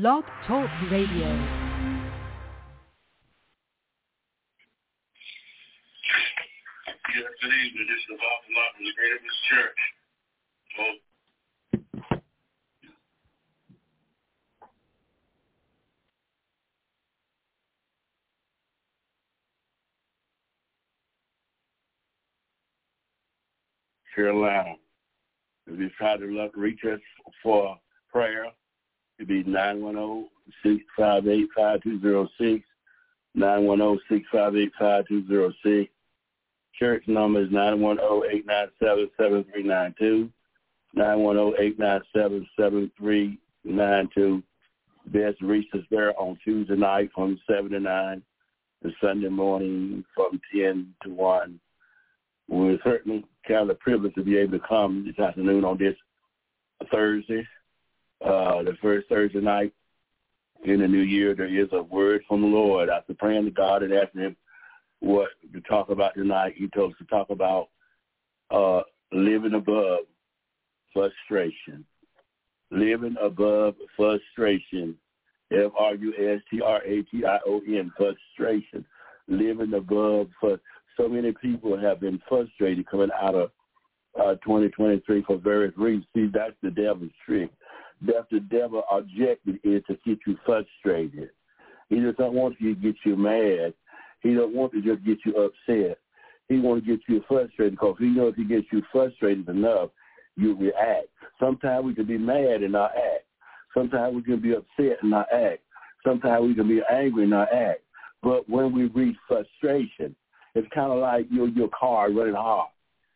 Blog Talk Radio. Yes, good evening. This is Bob Lot from the Great Evidence Church. So, Carolina. If you try to look, reach us for prayer, it'd be 910-658-5206, 910-658-5206. Church number is 910-897-7392, 910-897-7392. Best reach us there on Tuesday night from 7 to 9 and Sunday morning from 10 to 1. We're certainly kind of privileged to be able to come this afternoon on this Thursday, uh, the first Thursday night in the new year. There is a word from the Lord. After praying to God and asking him what to talk about tonight, he told us to talk about uh, living above frustration. Living above frustration. F-R-U-S-T-R-A-T-I-O-N, frustration. Living above frustration so many people have been frustrated coming out of uh, 2023 for various reasons. See, that's the devil's trick. That's the devil's objective is to get you frustrated. He just don't want you to get you mad. He don't want to just get you upset. He want to get you frustrated because he knows if he gets you frustrated enough, you react. Sometimes we can be mad and not act. Sometimes we can be upset and not act. Sometimes we can be angry and not act. But when we reach frustration, it's kind of like your your car running hot,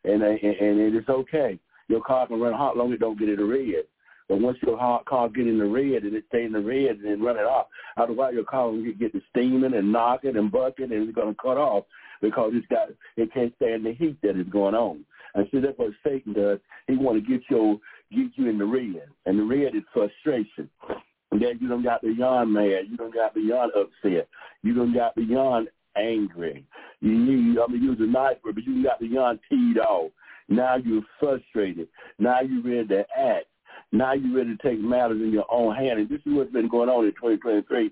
and and, and it is okay. Your car can run hot long as it don't get the red. But once your car get in the red and it stay in the red and then run it off, otherwise your car will get to steaming and knocking and bucking and it's going to cut off because it's got it can't stand the heat that is going on. And so that's what Satan does. He want to get you get you in the red, and the red is frustration. Then you don't got beyond mad. You don't got beyond upset. You don't got beyond angry. You need, I'm going to use a nice but you got beyond teed off. Now you're frustrated. Now you're ready to act. Now you're ready to take matters in your own hand. And this is what's been going on in 2023.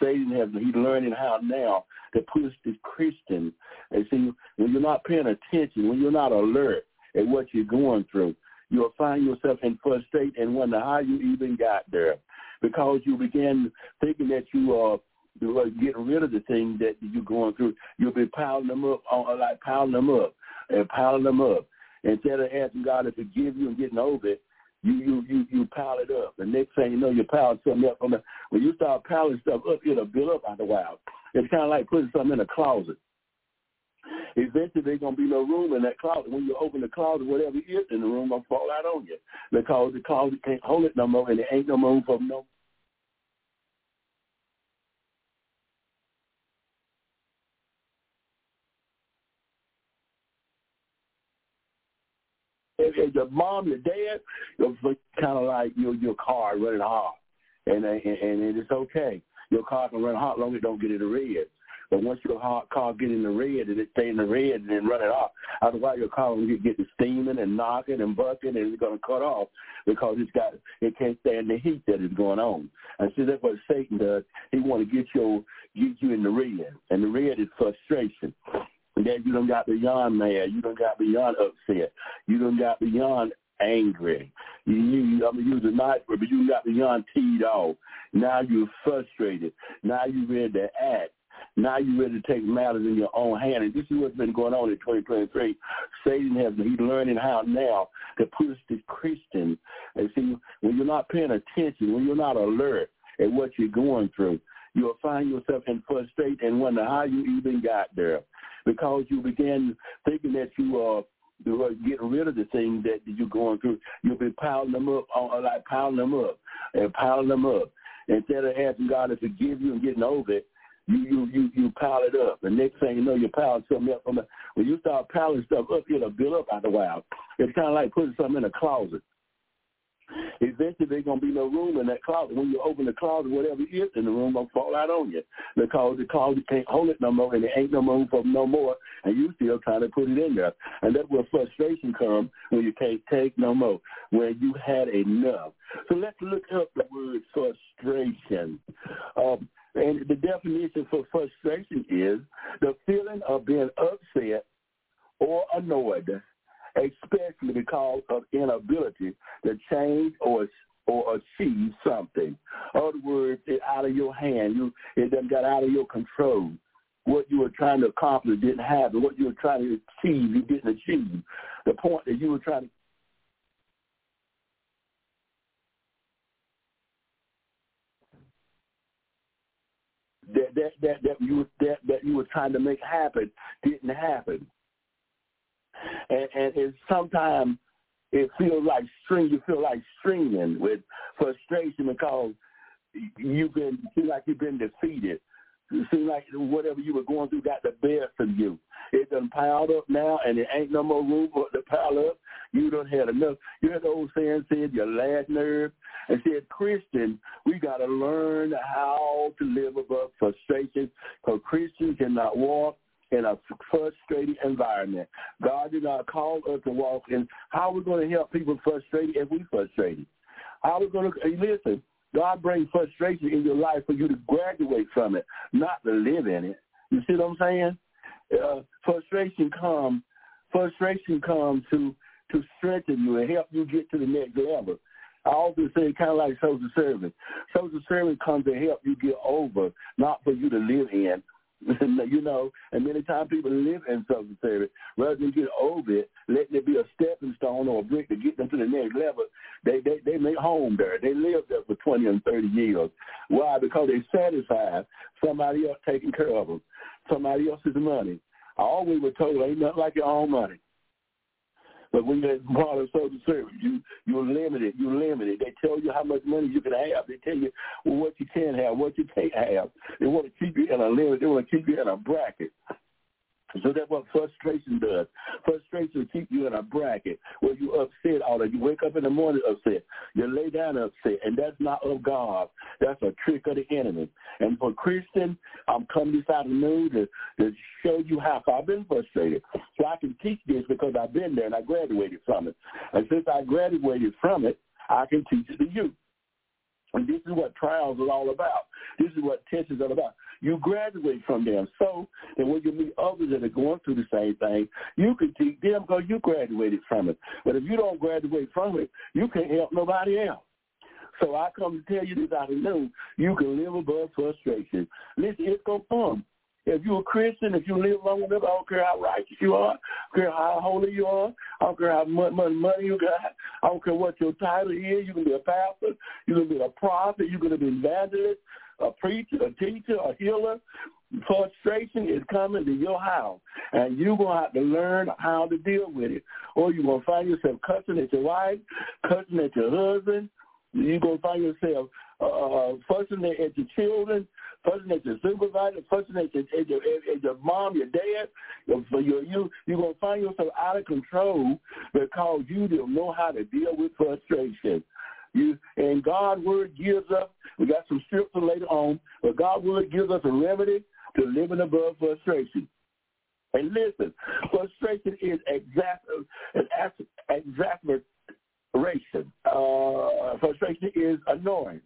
Satan has, he's learning how now to push the Christian. And see, when you're not paying attention, when you're not alert at what you're going through, you'll find yourself in frustration and wonder how you even got there. Because you begin thinking that you are you getting rid of the things that you're going through. You'll be piling them up, like piling them up and piling them up. Instead of asking God to forgive you and getting over it, you you you you pile it up. The next thing you know, you're piling something up. From the, when you start piling stuff up, it'll build up after a while. It's kind of like putting something in a closet. Eventually, there's gonna be no room in that closet. When you open the closet, whatever is in the room gonna fall out on you because the closet can't hold it no more, and there ain't no room for no if your mom, your dad, it's kind of like your your car running hot, and and, and it's okay. Your car can run hot long as it don't get in the red. But once your hot car get in the red and it stay in the red and then run it off, otherwise your car will get, get to steaming and knocking and bucking and it's to cut off because it's got it can't stand the heat that is going on. And see that's what Satan does. He want to get your get you in the red, and the red is frustration. Then you don't got beyond mad. You don't got beyond upset. You don't got beyond angry. You, you I'm gonna use a nice but you got beyond teed off. Now you're frustrated. Now you're ready to act. Now you're ready to take matters in your own hand. And this is what's been going on in 2023. Satan has he's learning how now to push the Christian. And see, when you're not paying attention, when you're not alert at what you're going through, you'll find yourself in frustration and wonder how you even got there because you begin thinking that you are uh, getting rid of the things that you're going through. You'll be piling them up, uh, like piling them up and piling them up. Instead of asking God to forgive you and getting over it, you you you you pile it up. The next thing you know, you're piling something up. From the, when you start piling stuff up, it'll build up after a while. It's kind of like putting something in a closet. Eventually, there's gonna be no room in that closet. When you open the closet, whatever is in the room gonna fall out on you because the closet can't hold it no more, and there ain't no room for no more, and you still trying to put it in there. And that's where frustration comes when you can't take no more, when you had enough. So let's look up the word frustration. Um, and the definition for frustration is the feeling of being upset or annoyed especially because of inability to change or or achieve something. Other words, it's out of your hand. You it done got out of your control. What you were trying to accomplish didn't happen. What you were trying to achieve, you didn't achieve. The point that you were trying to that that that that you that that you were trying to make happen didn't happen and, and it sometimes it feels like string. You feel like stringing with frustration because you've been feel like you've been defeated. It seems like whatever you were going through got the best of you. It done piled up now, and there ain't no more room for it to pile up. You don't have enough. You heard the old saying said your last nerve. And said, Christian, we got to learn how to live above frustration because Christians cannot walk in a frustrated environment. God did not call us to walk in. How are we going to help people frustrated if we frustrated? How are we going to listen? God brings frustration in your life for you to graduate from it, not to live in it. You see what I'm saying? Uh, frustration comes. Frustration comes to to strengthen you and help you get to the next level. I often say kind of like social service. Social service comes to help you get over, not for you to live in you know, and many times people live in substance service rather than get over it, letting it be a stepping stone or a brick to get them to the next level. They they they make home there. They live there for twenty and thirty years. Why? Because they satisfied somebody else taking care of them, somebody else's money. I always were told ain't nothing like your own money. But when you're part of social service, you you're limited. You're limited. They tell you how much money you can have. They tell you what you can have, what you can't have. They want to keep you in a limit. They want to keep you in a bracket. So that's what frustration does. Frustration will keep you in a bracket where you upset all that. You wake up in the morning upset. You lay down upset. And that's not of God. That's a trick of the enemy. And for Christian, I'm coming this afternoon to, to show you how I've been frustrated. So I can teach this because I've been there and I graduated from it. And since I graduated from it, I can teach it to you. And this is what trials are all about. This is what tests is all about. You graduate from them so that when you meet others that are going through the same thing, you can teach them because you graduated from it. But if you don't graduate from it, you can't help nobody else. So I come to tell you this afternoon, you can live above frustration. Listen, it's going to come. If you're a Christian, if you live long enough, I don't care how righteous you are, I don't care how holy you are, I don't care how much money you got, I don't care what your title is. You can be a pastor, you can be a prophet, you can be an evangelist, a preacher, a teacher, a healer, frustration is coming to your house, and you're going to have to learn how to deal with it. Or you're going to find yourself cussing at your wife, cussing at your husband. You're going to find yourself uh, uh fussing at your children, fussing at your supervisor, fussing at your, at your, at your mom, your dad. For your, you, you're going to find yourself out of control because you don't know how to deal with frustration. You and God's word gives us. We got some scripture later on, but God's word gives us a remedy to living above frustration. And listen, frustration is exact, exasperation. Uh, frustration is annoying.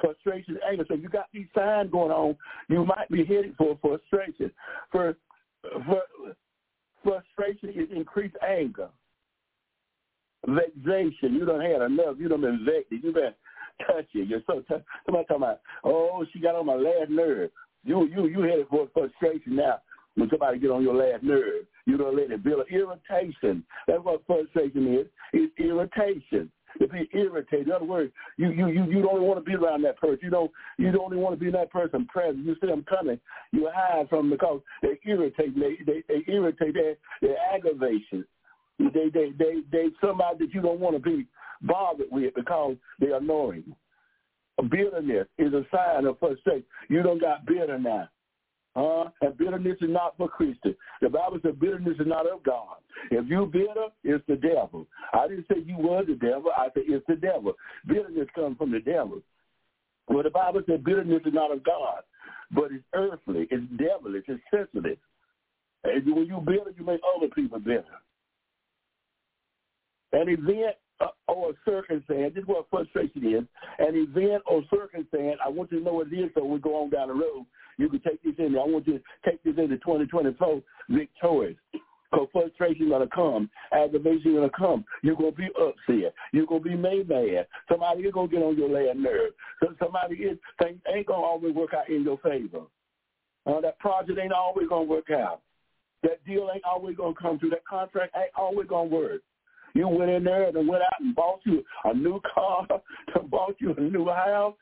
Frustration anger. So you got these signs going on. You might be headed for frustration. For, for frustration is increased anger vexation. You don't had enough. You don't been vexed. You been touchy. You're so touchy. Somebody talking about, oh, she got on my last nerve. You you you headed for frustration now. When somebody get on your last nerve, you don't let it build irritation. That's what frustration is. It's irritation. If you irritated, in other words, you you you you don't want to be around that person. You don't you don't want to be in that person present. You see them coming, you hide from them because they irritate. They they, they irritate. Their their aggravation. They they they they somebody that you don't want to be bothered with because they're annoying. Bitterness is a sign of frustration. You don't got bitter now. Uh, and bitterness is not for Christians. The Bible says bitterness is not of God. If you bitter, it's the devil. I didn't say you were the devil. I said it's the devil. Bitterness comes from the devil. Well, the Bible says bitterness is not of God, but it's earthly, it's devilish, it's sensitive. And when you bitter, you make other people bitter. An event uh, or circumstance, this is what frustration is, an event or circumstance, I want you to know what it is so we go on down the road. You can take this in. I want you to take this into 2024 victorious. Because frustration going to come. Aggravation going to come. You're going to be upset. You're going to be made mad. Somebody is going to get on your last nerve. So somebody is, things ain't going to always work out in your favor. Uh, that project ain't always going to work out. That deal ain't always going to come through. That contract ain't always going to work. You went in there and went out and bought you a new car, bought you a new house,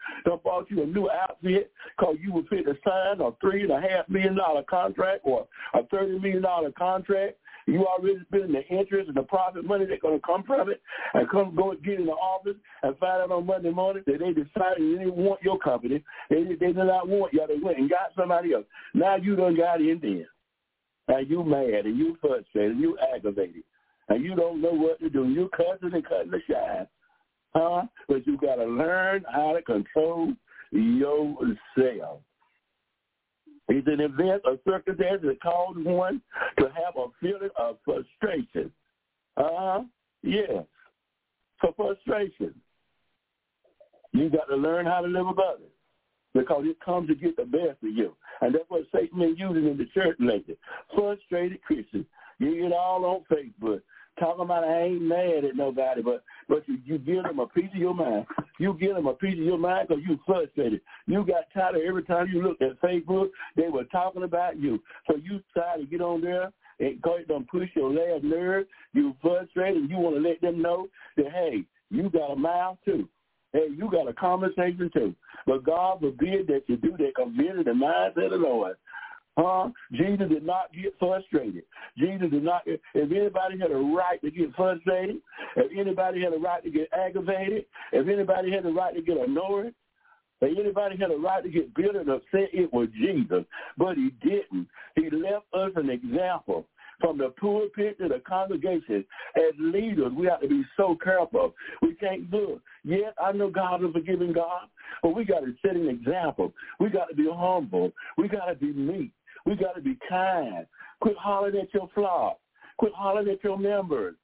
bought you a new outfit because you were fit to sign a three and a half million dollar contract or a thirty million dollar contract. You already been in the interest and the profit money that's to come from it and come go get in the office and find out on Monday morning that they decided they didn't want your company. They, they did not want you. They went and got somebody else. Now you done got in there. And you mad and you frustrated and you aggravated and you don't know what to do. You're cussing and cutting the shine, huh? But you got to learn how to control yourself. It's an event, a circumstance that causes one to have a feeling of frustration. Uh-huh. Yes. So frustration. You got to learn how to live above it because it comes to get the best of you. And that's what Satan been using in the church lately. Frustrated Christians. You get all on Facebook talking about I ain't mad at nobody, but but you, you give them a piece of your mind. You give them a piece of your mind because you frustrated. You got tired of every time you looked at Facebook, they were talking about you. So you decided to get on there and go ahead and push your last nerve. You frustrated you want to let them know that, hey, you got a mouth too. Hey, you got a conversation too. But God forbid that you do that because this is the mindset of the Lord. Huh? Jesus did not get frustrated. Jesus did not. If anybody had a right to get frustrated, if anybody had a right to get aggravated, if anybody had a right to get annoyed, if anybody had a right to get bitter and upset, it was Jesus. But he didn't. He left us an example. From the pulpit to the congregation, as leaders, we have to be so careful. We can't do it. Yes, I know God is a forgiving God, but we got to set an example. We got to be humble. We got to be meek. We got to be kind. Quit hollering at your flock. Quit hollering at your members.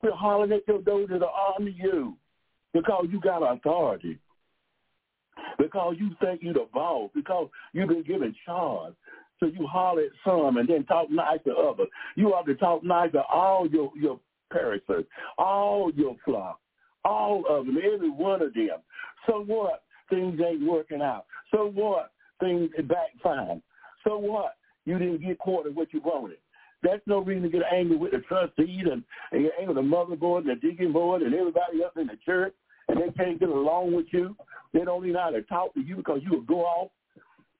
Quit hollering at your those that are under you because you got authority. Because you think you're the boss. Because you've been given charge. So you holler at some and then talk nice to others. You ought to talk nice to all your, your parishioners, all your flock, all of them, every one of them. So what? Things ain't working out. So what? Things backfire. So what? You didn't get caught in what you wanted. That's no reason to get angry with the trustees and, and get angry with the mother board and the deacon board and everybody else in the church, and they can't get along with you. They don't even know how to talk to you because you will go off.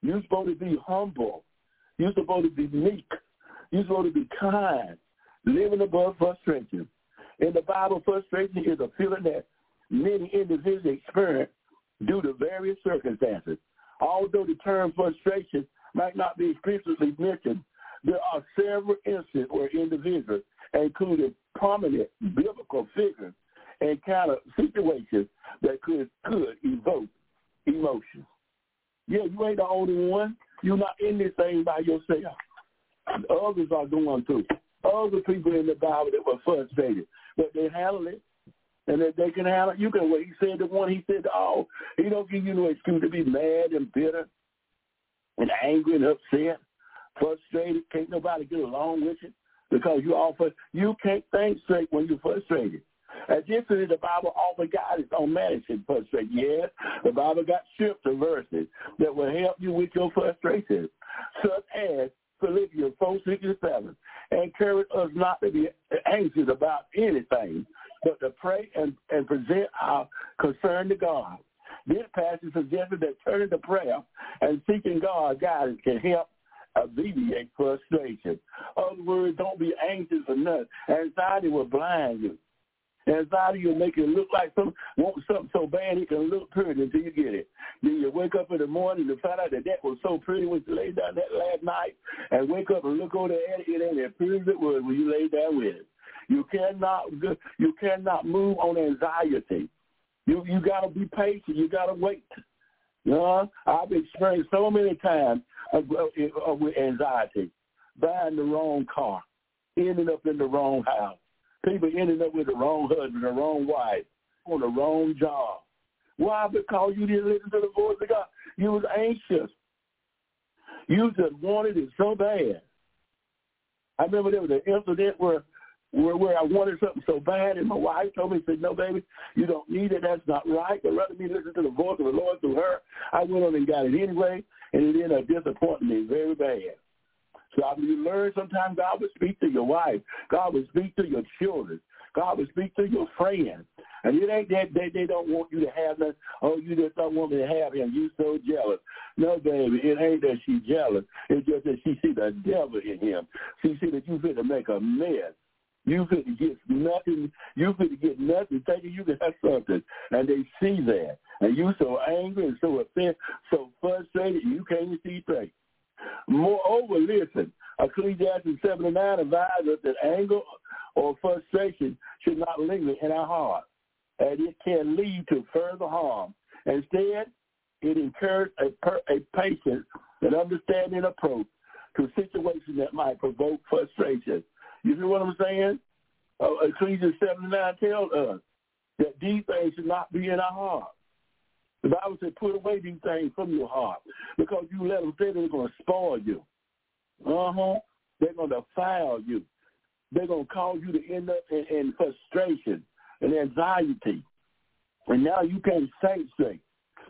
You're supposed to be humble. You're supposed to be meek. You're supposed to be kind, living above frustration. In the Bible, frustration is a feeling that many individuals experience due to various circumstances. Although the term frustration might not be explicitly mentioned, there are several instances where individuals, including prominent biblical figures, encounter situations that could could evoke emotions. Yeah, you ain't the only one. You're not in this thing by yourself. Others are going through. Other people in the Bible that were frustrated, but they handle it, and that they can handle it. You can. What he said to one, he said all. He don't give you no excuse to be mad and bitter and angry and upset, frustrated. Can't nobody get along with you because you offer you can't think straight when you're frustrated. Additionally, the Bible offer guidance on managing frustration. Yes, the Bible got scripture verses that will help you with your frustrations, such as Philippians 4, 6, and 7. Encourage us not to be anxious about anything, but to pray and, and present our concern to God. This passage suggested that turning to prayer and seeking God's guidance can help alleviate frustration. Other words, don't be anxious for nothing. Anxiety will blind you. Anxiety will make it look like some want something so bad it can look pretty until you get it. Then you wake up in the morning and find out that that was so pretty when you laid down that last night, and wake up and look over at it, it ain't as pretty as it was when you laid down with it. You cannot you cannot move on anxiety. You you gotta be patient. You gotta wait. You know, I've experienced so many times with anxiety, buying the wrong car, ending up in the wrong house, people ending up with the wrong husband, the wrong wife, on the wrong job. Why? Because you didn't listen to the voice of God. You was anxious. You just wanted it so bad. I remember there was an incident where where, where I wanted something so bad, and my wife told me, said, no, baby, you don't need it. That's not right. But rather me listen to the voice of the Lord through her, I went on and got it anyway, and it ended up disappointing me very bad. So I mean, you learn sometimes God will speak to your wife. God will speak to your children. God will speak to your friends. And it ain't that they, they don't want you to have that. Oh, you just don't want me to have him. You so jealous. No, baby, it ain't that she's jealous. It's just that she see the devil in him. She see that you fit to make a mess. You could get nothing. You could get nothing, thinking you could have something, and they see that, and you so angry and so upset, so frustrated, you can't see straight. Moreover, listen, Ecclesiastes 79 advises us that anger or frustration should not linger in our heart, and it can lead to further harm. Instead, it encourages a, a patient and understanding approach to situations that might provoke frustration you see what I'm saying? Uh, Ecclesiastes 79 tells us that these things should not be in our heart. The Bible said, put away these things from your heart because you let them say they're going to spoil you. Uh-huh. They're going to defile you. They're going to cause you to end up in, in frustration and anxiety. And now you can't think straight.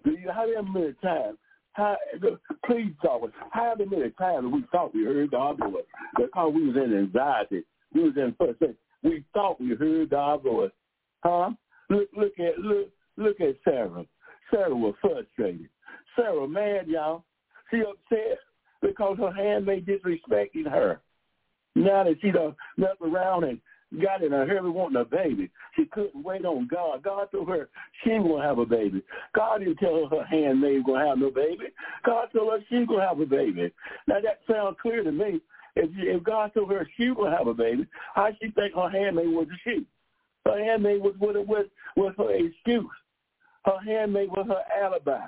Do you, how many times how, please talk. How many times we thought we heard God's voice because we was in anxiety, we was in frustration. We thought we heard God's voice, huh? Look, look at look, look at Sarah. Sarah was frustrated. Sarah mad, y'all. She upset because her handmaid disrespecting her. Now that she done left around and got in a hurry wanting a baby. She couldn't wait on God. God told her she to have a baby. God didn't tell her her handmaid to have no baby. God told her she to have a baby. Now that sounds clear to me. If, if God told her she to have a baby, how she think her handmaid was a sheep? Her handmaid was, was, was, was her excuse. Her handmaid was her alibi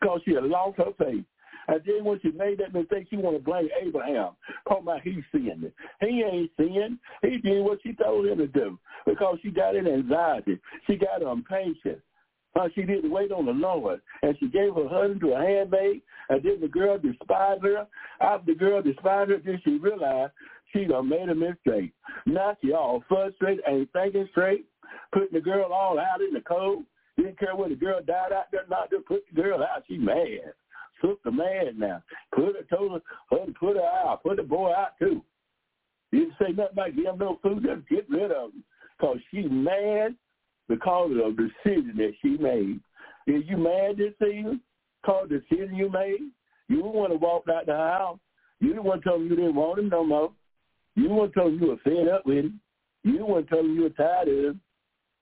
because she had lost her faith. And then when she made that mistake, she want to blame Abraham. Talking about he sinned. He ain't sinned. He did what she told him to do because she got in anxiety. She got impatient. Uh, she didn't wait on the Lord. And she gave her husband to a handmaid. And then the girl despised her. After the girl despised her, then she realized she done made a mistake. Now she all frustrated, ain't thinking straight, putting the girl all out in the cold. Didn't care where the girl died out there, not to put the girl out. She mad took the man now. Put her, told her, put her out. Put the boy out too. He didn't say nothing about give him no food. Just get rid of him. Because she's mad because of the decision that she made. Is you mad this season? Because the decision you made? You want to walk out the house. You didn't want to tell him you didn't want him no more. You didn't want to tell him you were fed up with him. You didn't want to tell him you were tired of him.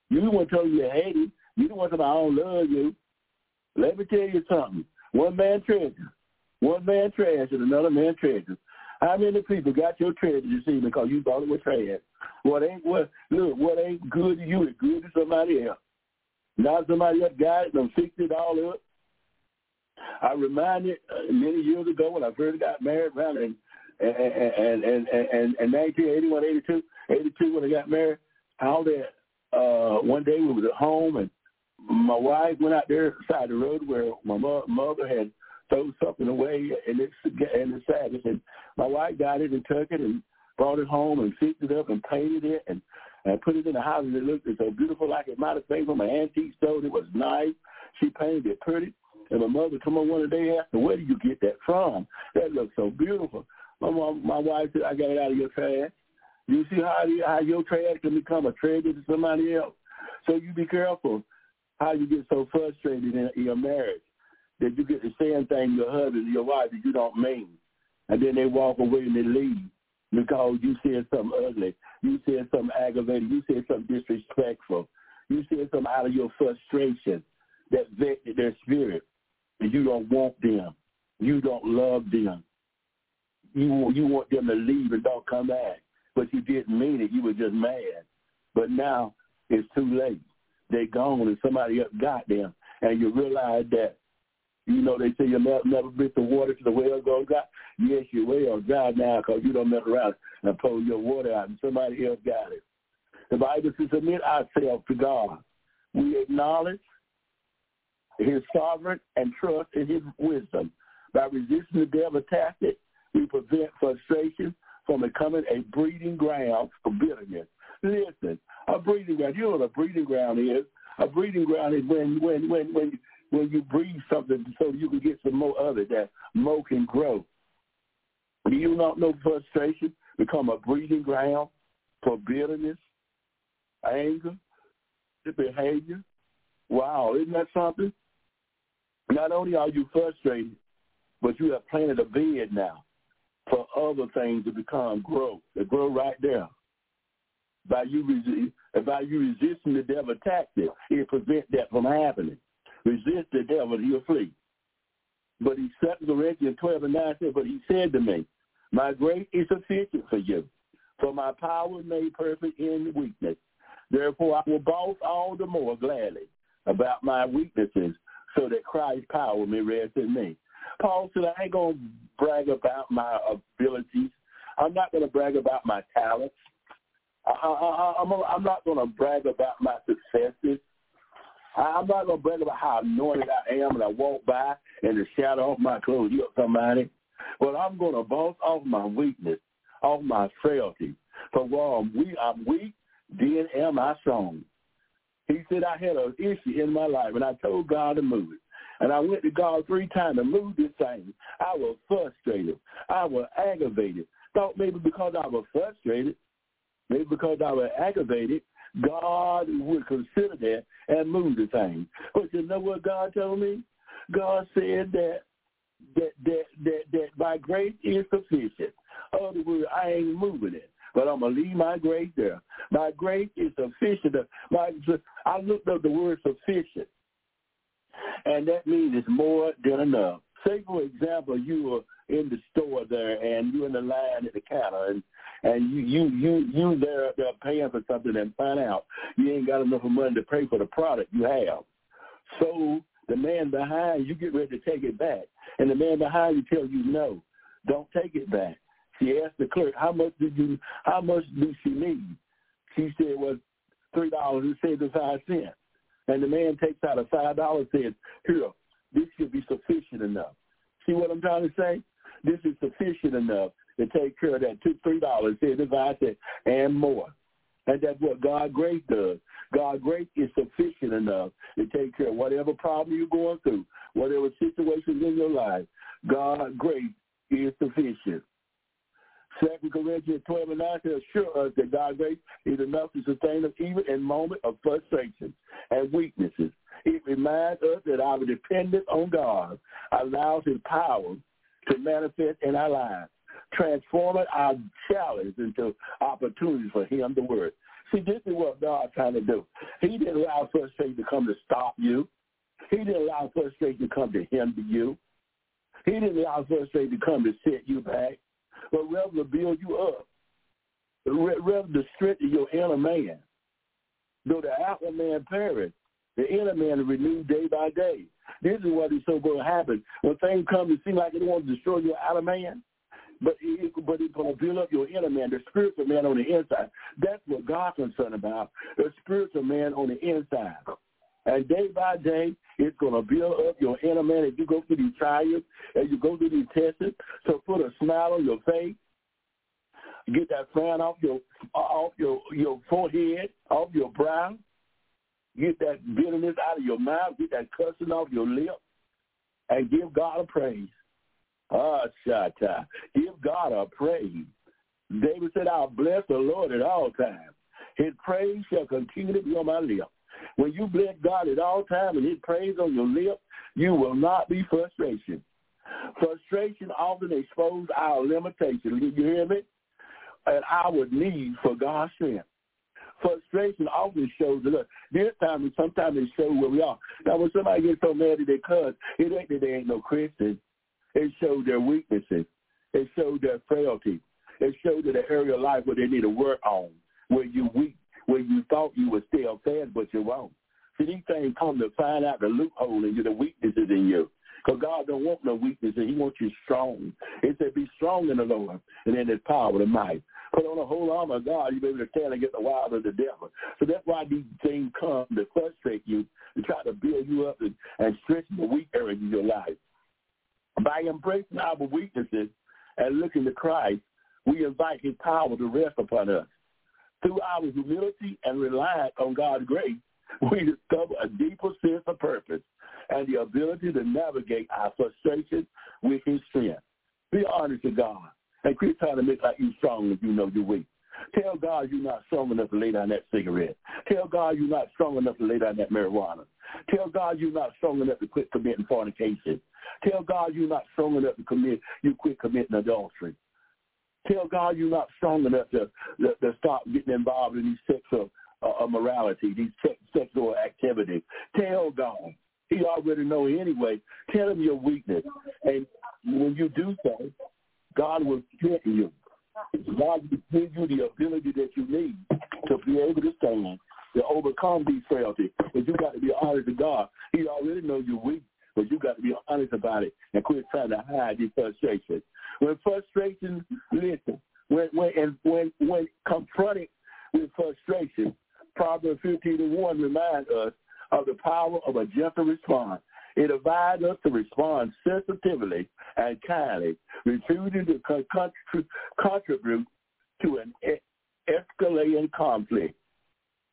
You didn't want to tell him you hate him. You didn't want to tell him I don't love you. Let me tell you something. One man treasure. One man trash and another man treasure. How many people got your treasure you see because you thought it was trash? What ain't what look, what ain't good to you is good to somebody else. Now somebody else got it and fixed it all up. I reminded uh, many years ago when I first got married around and and and and, and 1981, 82, 82 when I got married, how that uh one day we was at home and my wife went out there side the road where my mother had thrown something away in its in the sadness, and my wife got it and took it and brought it home and fixed it up and painted it and and put it in the house and it looked so beautiful like it might have been from an antique store. It was nice. She painted it pretty. And my mother come on one day asked her, where do you get that from? That looks so beautiful. My mom, my wife said, I got it out of your trash. You see how, how your trash can become a treasure to somebody else? So you be careful how you get so frustrated in, your marriage that you get saying things to your husband, your wife that you don't mean, and then they walk away and they leave. because you said something ugly. You said something aggravating. You said something disrespectful. You said something out of your frustration that vexed their spirit. And you don't want them. You don't love them. You, you want them to leave and don't come back. But you didn't mean it. You were just mad. But now it's too late. They're gone and somebody else got them. And you realize that you know, they say you'll never, never bring the water to the well go dry. Yes, your well dry now because you don't mess around and pull your water out and somebody else got it. The Bible says, submit ourselves to God. We acknowledge his sovereign and trust in his wisdom. By resisting the devil's tactic, we prevent frustration from becoming a breeding ground for bitterness. Listen, a breeding ground, you know what a breeding ground is? A breeding ground is when when when when when you breed something so you can get some more of it, that more can grow. Do you not know frustration become a breeding ground for bitterness, anger, behavior? Wow, isn't that something? Not only are you frustrated, but you have planted a bed now for other things to become grow, to grow right there. By you, resi- by you resisting the devil tactic, it prevents that from happening. Resist the devil, he'll flee. But he said, Corinthians 12 and 9 said, but he said to me, my grace is sufficient for you, for my power is made perfect in weakness. Therefore, I will boast all the more gladly about my weaknesses, so that Christ's power may rest in me. Paul said, I ain't going to brag about my abilities. I'm not going to brag about my talents. I, I, I'm, I'm not going to brag about my successes. I'm not going to brag about how anointed I am and I walk by and the shadow of my clothes. You up, somebody? But I'm going to boast off my weakness, off my frailty. For while I'm weak, I'm weak, then am I strong. He said I had an issue in my life, and I told God to move it. And I went to God three times to move this thing. I was frustrated. I was aggravated. Thought maybe because I was frustrated, maybe because I was aggravated, God would consider that and move the thing. But you know what God told me? God said that that that that, that my grace is sufficient. Other words, I ain't moving it. But I'm gonna leave my grace there. My grace is sufficient. My, I looked up the word sufficient, and that means it's more than enough. Say, for example, you were in the store there, and you're in the line at the counter, and and you you you you there they're paying for something and find out you ain't got enough money to pay for the product you have. So the man behind you get ready to take it back, and the man behind you tells you no, don't take it back. She asked the clerk, "How much did you? How much do she need?" She said, "Was three dollars and seventy five cents." And the man takes out a five dollars says, "Here, this should be sufficient enough." See what I'm trying to say? This is sufficient enough to take care of that two, three dollars, seventy five cents, and more. And that's what God grace does. God grace is sufficient enough to take care of whatever problem you're going through, whatever situations in your life. God grace is sufficient. Second Corinthians 12 and 9 says, assure us that God's grace is enough to sustain us even in moments of frustration and weaknesses. It reminds us that our dependence on God allows his power to manifest in our lives, transforming our challenge into opportunities for him to work. See, this is what God's trying to do. He didn't allow frustration to come to stop you. He didn't allow frustration to come to hinder you. He didn't allow frustration to come to set you back but rather to build you up, rather to strengthen your inner man. Though the outer man perish, the inner man is renewed day by day. This is what is so going to happen. When things come to seem like it wants to destroy your outer man, but but it's going to build up your inner man, the spiritual man on the inside. That's what God's concerned about, the spiritual man on the inside. And day by day, it's going to build up your inner man as you go through these trials, as you go through these tests. So put a smile on your face. Get that frown off your off your your forehead, off your brow. Get that bitterness out of your mouth. Get that cussing off your lip, and give God a praise. Ah, Shatta. Give God a praise. David said, I'll bless the Lord at all times. His praise shall continue to be on my lips. When you bless God at all times and his praise on your lips, you will not be frustration. Frustration often exposes our limitations. You hear me? and our need for God's strength. Frustration often shows us. This time, and sometimes it shows where we are. Now, when somebody gets so mad at their cuz, it ain't that they ain't no Christian. It shows their weaknesses. It shows their frailty. It shows that the area of life where they need to work on, where you weak, where you thought you were still fast, but you won't. See, these things come to find out the loophole in you, the weaknesses in you. Because God don't want no weaknesses. He wants you strong. He said, be strong in the Lord and in his power and might. Put on the whole armor of God, you'll be able to stand against the wiles of the devil. So that's why these things come to frustrate you, to try to build you up and, and strengthen the weak areas of your life. By embracing our weaknesses and looking to Christ, we invite his power to rest upon us. Through our humility and reliance on God's grace, we discover a deeper sense of purpose and the ability to navigate our frustrations with his strength. Be honest to God and quit trying to make like you strong if you know you're weak. Tell God you're not strong enough to lay down that cigarette. Tell God you're not strong enough to lay down that marijuana. Tell God you're not strong enough to quit committing fornication. Tell God you're not strong enough to commit, you quit committing adultery. Tell God you're not strong enough to, to, to stop getting involved in these sexual uh, morality, these sex, sexual activities. Tell God. He already know anyway. Tell him your weakness. And when you do so, God will strengthen you. God will give you the ability that you need to be able to stand, to overcome these frailties. But you got to be honest to God. He already knows you're weak, but you got to be honest about it and quit trying to hide these frustrations. When frustration, listen, when when and when when confronted with frustration, Proverbs 15 and 1 reminds us of the power of a gentle response. It advises us to respond sensitively and kindly, refusing to contribute to an escalating conflict.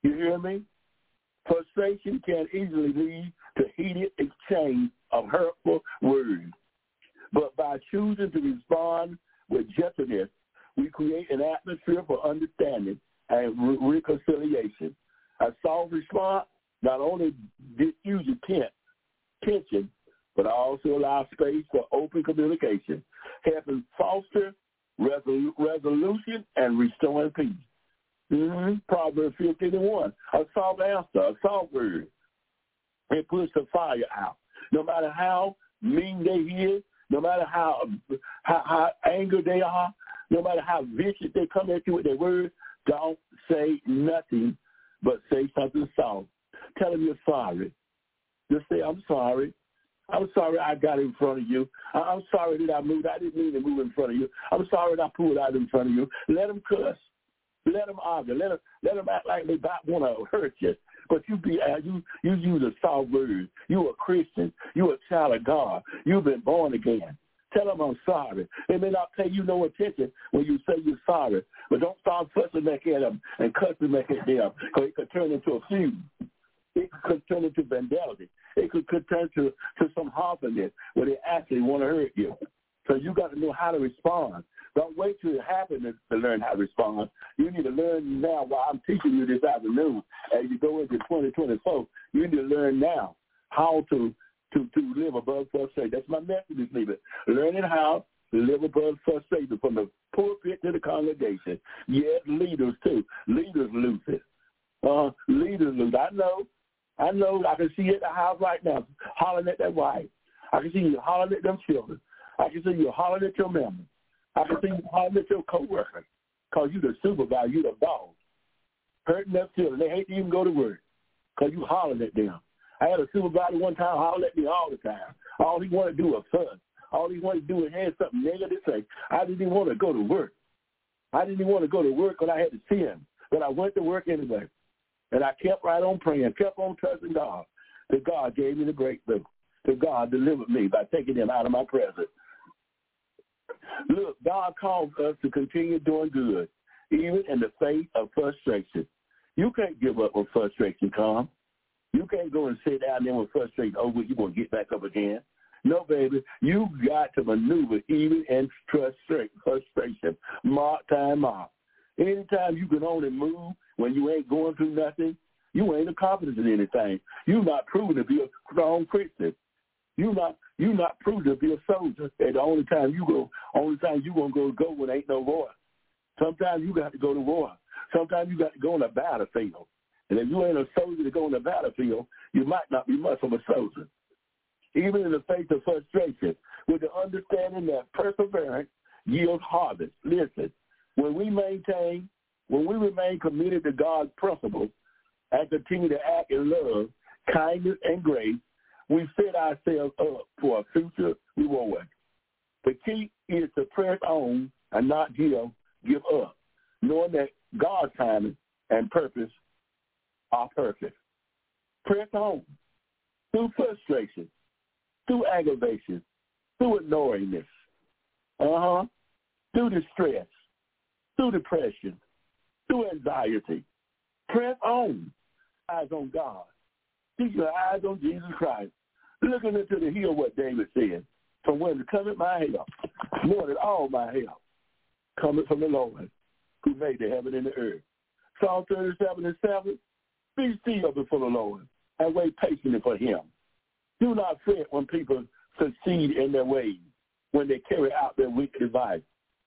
You hear me? Frustration can easily lead to heated exchange of hurtful words. But by choosing to respond with gentleness, we create an atmosphere for understanding and re- reconciliation. A soft response not only diffuses tension, but also allow space for open communication, helping foster resol- resolution and restoring peace. Mm-hmm. Proverbs 15 and 1. A soft answer, a soft word. It puts the fire out. No matter how mean they is, no matter how, how, how angry they are, no matter how vicious they come at you with their words, don't say nothing, but say something soft. Tell them you're sorry. Just say, I'm sorry. I'm sorry I got in front of you. I'm sorry that I moved. I didn't mean to move in front of you. I'm sorry that I pulled out in front of you. Let them cuss. Let them argue. Let them, let them act like they about want to hurt you. But you be uh, you you use a soft word. You a Christian. You a child of God. You've been born again. Tell them I'm sorry. They may not pay you no attention when you say you're sorry, but don't start fussing back at them and cussing back at them because it could turn into a feud. It could turn into vandality. It could, could turn to, to some harmfulness where they actually want to hurt you. So you got to know how to respond. Don't wait till it happens to learn how to respond. You need to learn now while I'm teaching you this afternoon. As you go into 2024, you need to learn now how to to, to live above frustration. That's my message this evening. Learning how to live above frustration from the pulpit to the congregation. Yes, leaders too. Leaders lose it. Uh, leaders lose. I know. I know. I can see it at the house right now, hollering at that wife. I can see you hollering at them children. I can see you hollering at your members. I can see you hollering at your coworkers because you the supervisor, you the boss. Hurting their children. They hate to even go to work because you hollering at them. I had a supervisor one time holler at me all the time. All he wanted to do was fuss. All he wanted to do was have something negative to say. I didn't even want to go to work. I didn't even want to go to work because I had to see him. But I went to work anyway. And I kept right on praying, kept on trusting God. That God gave me the breakthrough. That God delivered me by taking him out of my presence. Look, God calls us to continue doing good, even in the face of frustration. You can't give up when frustration comes. You can't go and sit down there with frustration. Oh, well, you're going to get back up again. No, baby. You got to maneuver even in frustration frustration. Mark time mark. Anytime you can only move when you ain't going through nothing, you ain't accomplishing anything. You're not proven to be a strong Christian. You not you not proven to be a soldier. And the only time you go, only time you gonna go go when ain't no war. Sometimes you got to go to war. Sometimes you got to go on a battlefield. And if you ain't a soldier to go on the battlefield, you might not be much of a soldier. Even in the face of frustration, with the understanding that perseverance yields harvest. Listen, when we maintain, when we remain committed to God's principles and continue to act in love, kindness, and grace, we set ourselves up for a future reward. The key is to press on and not give, give up, knowing that God's timing and purpose are perfect. Press on through frustration, through aggravation, through annoyingness, uh-huh, through distress, through depression, through anxiety. Press on. Eyes on God. Keep your eyes on Jesus Christ. Looking into the hill, what David said, from come at my help, more than all my help, coming from the Lord who made the heaven and the earth. Psalm 37 and 7, be still before the Lord and wait patiently for him. Do not fret when people succeed in their ways, when they carry out their wicked device.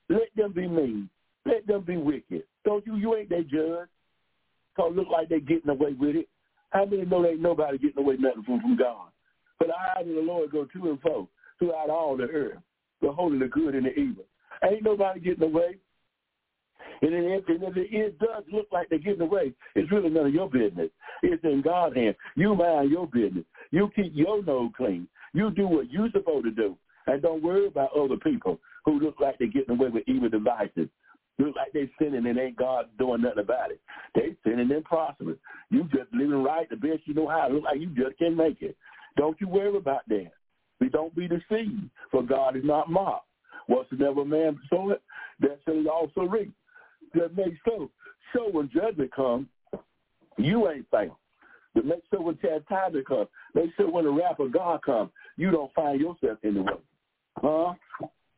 Let them be mean. Let them be wicked. Don't you? You ain't their judge. Cause look like they getting away with it. How many know ain't nobody getting away nothing from, from God? But the eyes of the Lord go to and fro throughout all the earth, beholding the good and the evil. Ain't nobody getting away. And if, and if it does look like they're getting away, it's really none of your business. It's in God's hands. You mind your business. You keep your nose clean. You do what you're supposed to do. And don't worry about other people who look like they're getting away with evil devices. Look like they sinning and ain't God doing nothing about it. They sinning and prospering. You just living right the best you know how. Look like you just can't make it. Don't you worry about that. We don't be deceived, for God is not mocked. Whatsoever man soweth, that shall he also reap. That makes so. So when judgment comes, you ain't found. But make sure when chastisement comes, make sure when the wrath of God comes, you don't find yourself in the way. Huh?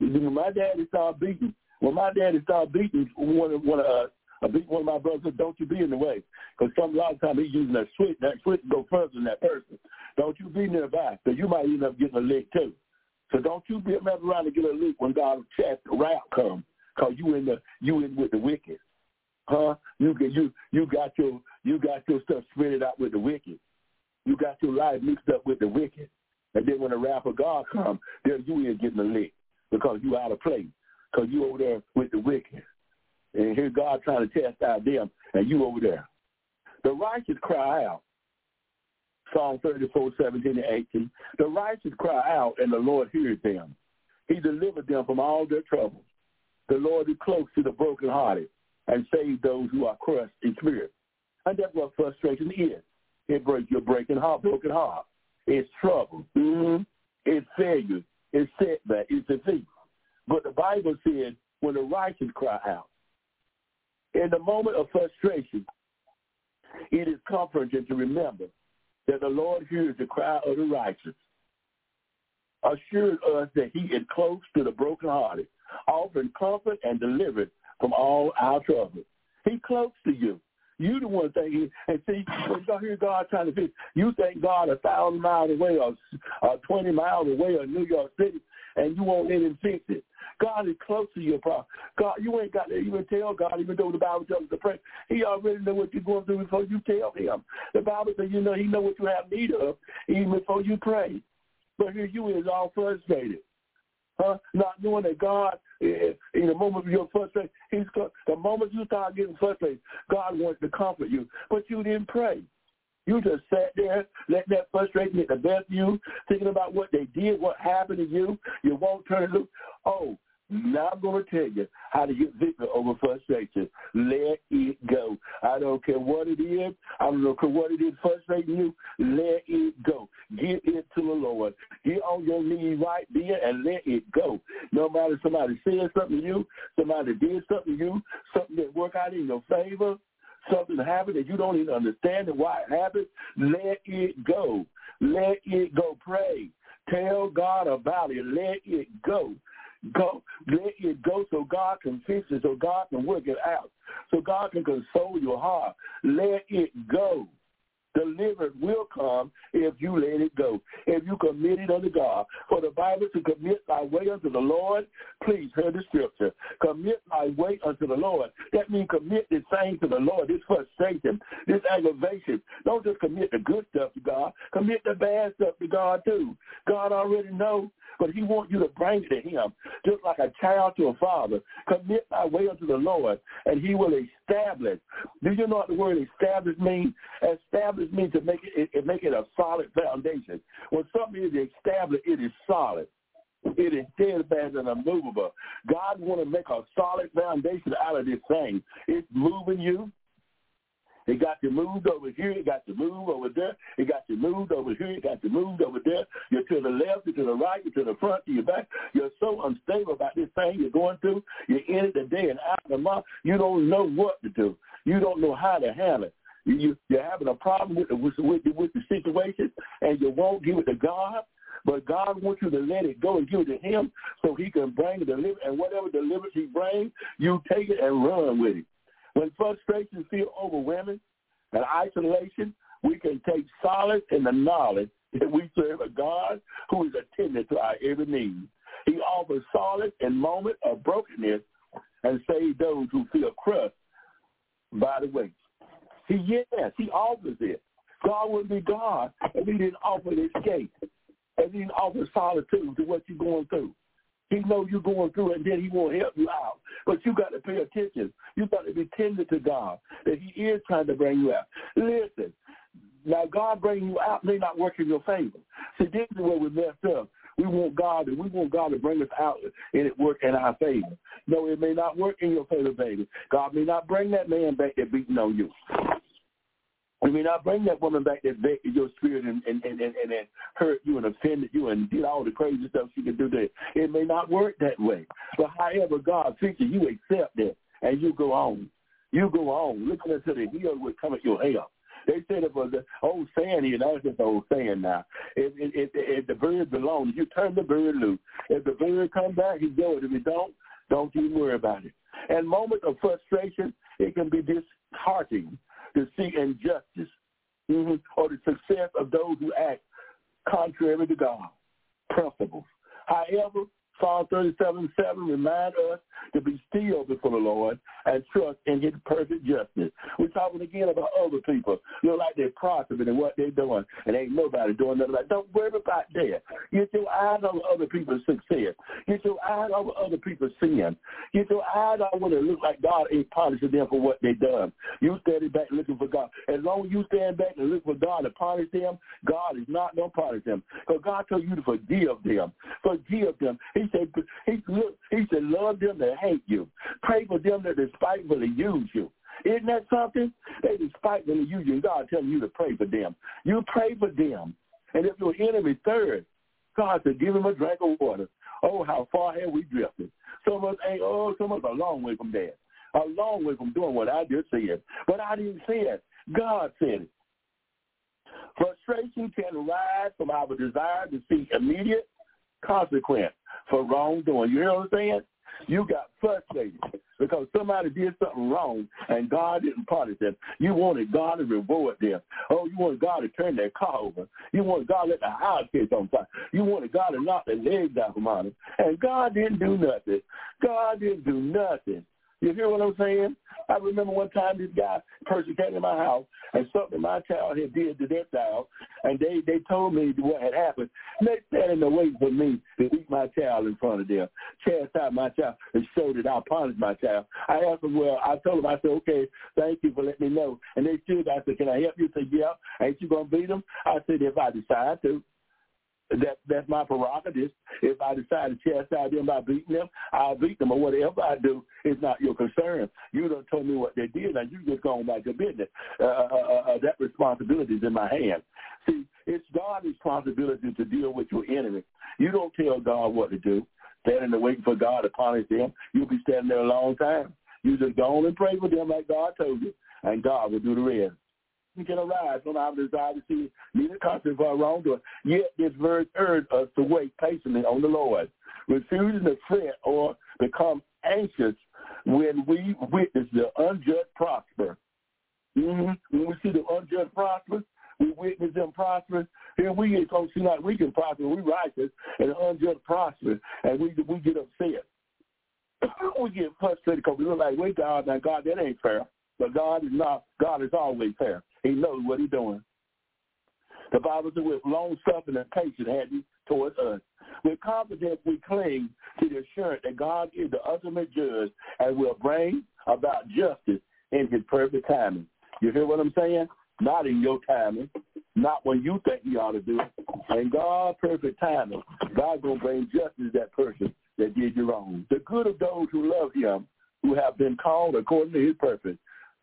My daddy started beating, when my daddy started beating one of one of uh, us, I beat one of my brothers, don't you be in the way. Because some a lot of times he's using that switch, that switch go further than that person. Don't you be nearby, because you might end up getting a lick too. So don't you be mess around to get a lick when God's chat wrath comes, because you in the you in with the wicked. Huh? You get you you got your you got your stuff spread out with the wicked. You got your life mixed up with the wicked. And then when the wrath of God comes, then you is getting a lick because you out of place. Because you over there with the wicked. And here God trying to test out them, and you over there. The righteous cry out. Psalm 34, 17 and 18. The righteous cry out, and the Lord hears them. He delivered them from all their troubles. The Lord is close to the brokenhearted and save those who are crushed in spirit. And that's what frustration is. It breaks your breaking heart, broken heart. It's trouble. Mm-hmm. It's failure. It's setback. It's defeat. But the Bible says when the righteous cry out, in the moment of frustration, it is comforting to remember that the Lord hears the cry of the righteous, assured us that he is close to the brokenhearted, offering comfort and deliverance from all our troubles. He close to you. You the one thinking, and see, when you hear God trying to fix, you think God a thousand miles away or, or 20 miles away or New York City, and you won't let him fix it. God is close to your problem. God, you ain't got to even tell God, even though the Bible tells us to pray. He already know what you're going through before you tell him. The Bible says, you know, he know what you have need of even before you pray. But here you is all frustrated. Huh? Not knowing that God, in the moment of your frustration, He's the moment you start getting frustrated, God wants to comfort you, but you didn't pray. You just sat there, let that frustration get the best of you, thinking about what they did, what happened to you. You won't turn and look. Oh, now I'm going to tell you how to get victory over frustration. Let it go. I don't care what it is. I don't care what it is frustrating you. Let it go. Give it to the Lord. Get on your knees right there and let it go. No matter somebody said something to you, somebody did something to you, something that worked out in your favor, something happened that you don't even understand why it happened, let it go. Let it go. Pray. Tell God about it. Let it go. Go, let it go so God can fix it, so God can work it out, so God can console your heart. Let it go. Deliverance will come if you let it go, if you commit it unto God. For the Bible to commit thy way unto the Lord, please hear the scripture. Commit thy way unto the Lord. That means commit this thing to the Lord, this frustration, this aggravation. Don't just commit the good stuff to God. Commit the bad stuff to God too. God already knows but he wants you to bring it to him, just like a child to a father. Commit thy way unto the Lord, and he will establish. Do you know what the word establish means? Establish means to make it, it make it a solid foundation. When something is established, it is solid. It is steadfast and unmovable. God want to make a solid foundation out of this thing. It's moving you. It got you moved over here. It got you moved over there. It got you moved over here. It got you moved over there. You're to the left, you're to the right, you're to the front, to your back. You're so unstable about this thing you're going through. You're in it today and out of the month. You don't know what to do. You don't know how to handle it. You, you're having a problem with the, with, with, with the situation, and you won't give it to God. But God wants you to let it go and give it to him so he can bring the deliverance. And whatever deliverance he brings, you take it and run with it. When frustration feels overwhelming and isolation, we can take solace in the knowledge that we serve a God who is attending to our every need. He offers solace in moments of brokenness and save those who feel crushed by the weight. He yes, he offers it. God would be God if he didn't offer escape, if he didn't offer solitude to what you're going through. He knows you're going through it, and then he won't help you out. But you got to pay attention. You got to be tender to God that he is trying to bring you out. Listen, now God bringing you out may not work in your favor. See, this is where we messed up. We want God, and we want God to bring us out and it work in our favor. No, it may not work in your favor, baby. God may not bring that man back that beating on you. I mean, I bring that woman back that vexed your spirit and, and, and, and, and hurt you and offended you and did all the crazy stuff she can do there. It may not work that way. But however God fixes you accept that and you go on. You go on. Looking into the hill will come at your help. They said it was an old saying here. That's just an old saying now. If, if, if, the bird belongs, you turn the bird loose. If the bird come back, he goes. If he don't, don't even worry about it. And moments of frustration, it can be disheartening to see injustice or the success of those who act contrary to God principles. However, Psalm 37, 7 remind us to be still before the Lord and trust in his perfect justice. We're talking again about other people. Look like they're prospering and what they're doing, and ain't nobody doing nothing about Don't worry about that. Get your eyes on other people's success. Get your eyes on other people's sin. Get your eyes on what it looks like God ain't punishing them for what they've done. You stand back looking for God. As long as you stand back and look for God to punish them, God is not going to punish them. Because God told you to forgive them. Forgive them. He said, he, he said, love them that hate you. Pray for them that despitefully use you. Isn't that something? They despitefully use you, and God telling you to pray for them. You pray for them. And if your enemy third, God said, give him a drink of water. Oh, how far have we drifted? Some of us ain't, oh, some of us a long way from that. A long way from doing what I just said. But I didn't say it. God said it. Frustration can arise from our desire to see immediate consequence for wrongdoing. You hear what I'm saying? You got frustrated because somebody did something wrong and God didn't punish them. You wanted God to reward them. Oh, you wanted God to turn their car over. You wanted God to let the house catch on fire. You wanted God to knock their legs out from under them. And God didn't do nothing. God didn't do nothing. You hear what I'm saying? I remember one time this guy person came to my house and something my child had did to their child, and they they told me what had happened. And they standing there waiting for me to beat my child in front of them, chastise my child, and show that I punished my child. I asked them, well, I told them, I said, okay, thank you for letting me know. And they stood. I said, can I help you? They said, yeah. Ain't you gonna beat them? I said, if I decide to. That that's my prerogative. If I decide to chastise them by beating them, I'll beat them or whatever I do is not your concern. You don't tell me what they did, and you just go on about your business. Uh, uh, uh, uh, that responsibility is in my hands. See, it's God's responsibility to deal with your enemy. You don't tell God what to do. Standing there waiting for God to punish them, you'll be standing there a long time. You just go on and pray for them like God told you, and God will do the rest can arise from our desire to see neither conscience for our wrongdoing. Yet this verse urges us to wait patiently on the Lord, refusing to fret or become anxious when we witness the unjust prosper. Mm-hmm. When we see the unjust prosper, We witness them prosper. Here we get close to see like we can prosper. We righteous and unjust prosper, and we we get upset. we get frustrated because we look like, wait, God, now God, that ain't fair. But God is not. God is always fair. He knows what he's doing. The Bible says, with long suffering and patience had he towards us. With confidence we cling to the assurance that God is the ultimate judge and will bring about justice in his perfect timing. You hear what I'm saying? Not in your timing, not when you think you ought to do it. In God's perfect timing, God's going to bring justice to that person that did you wrong. The good of those who love him, who have been called according to his purpose.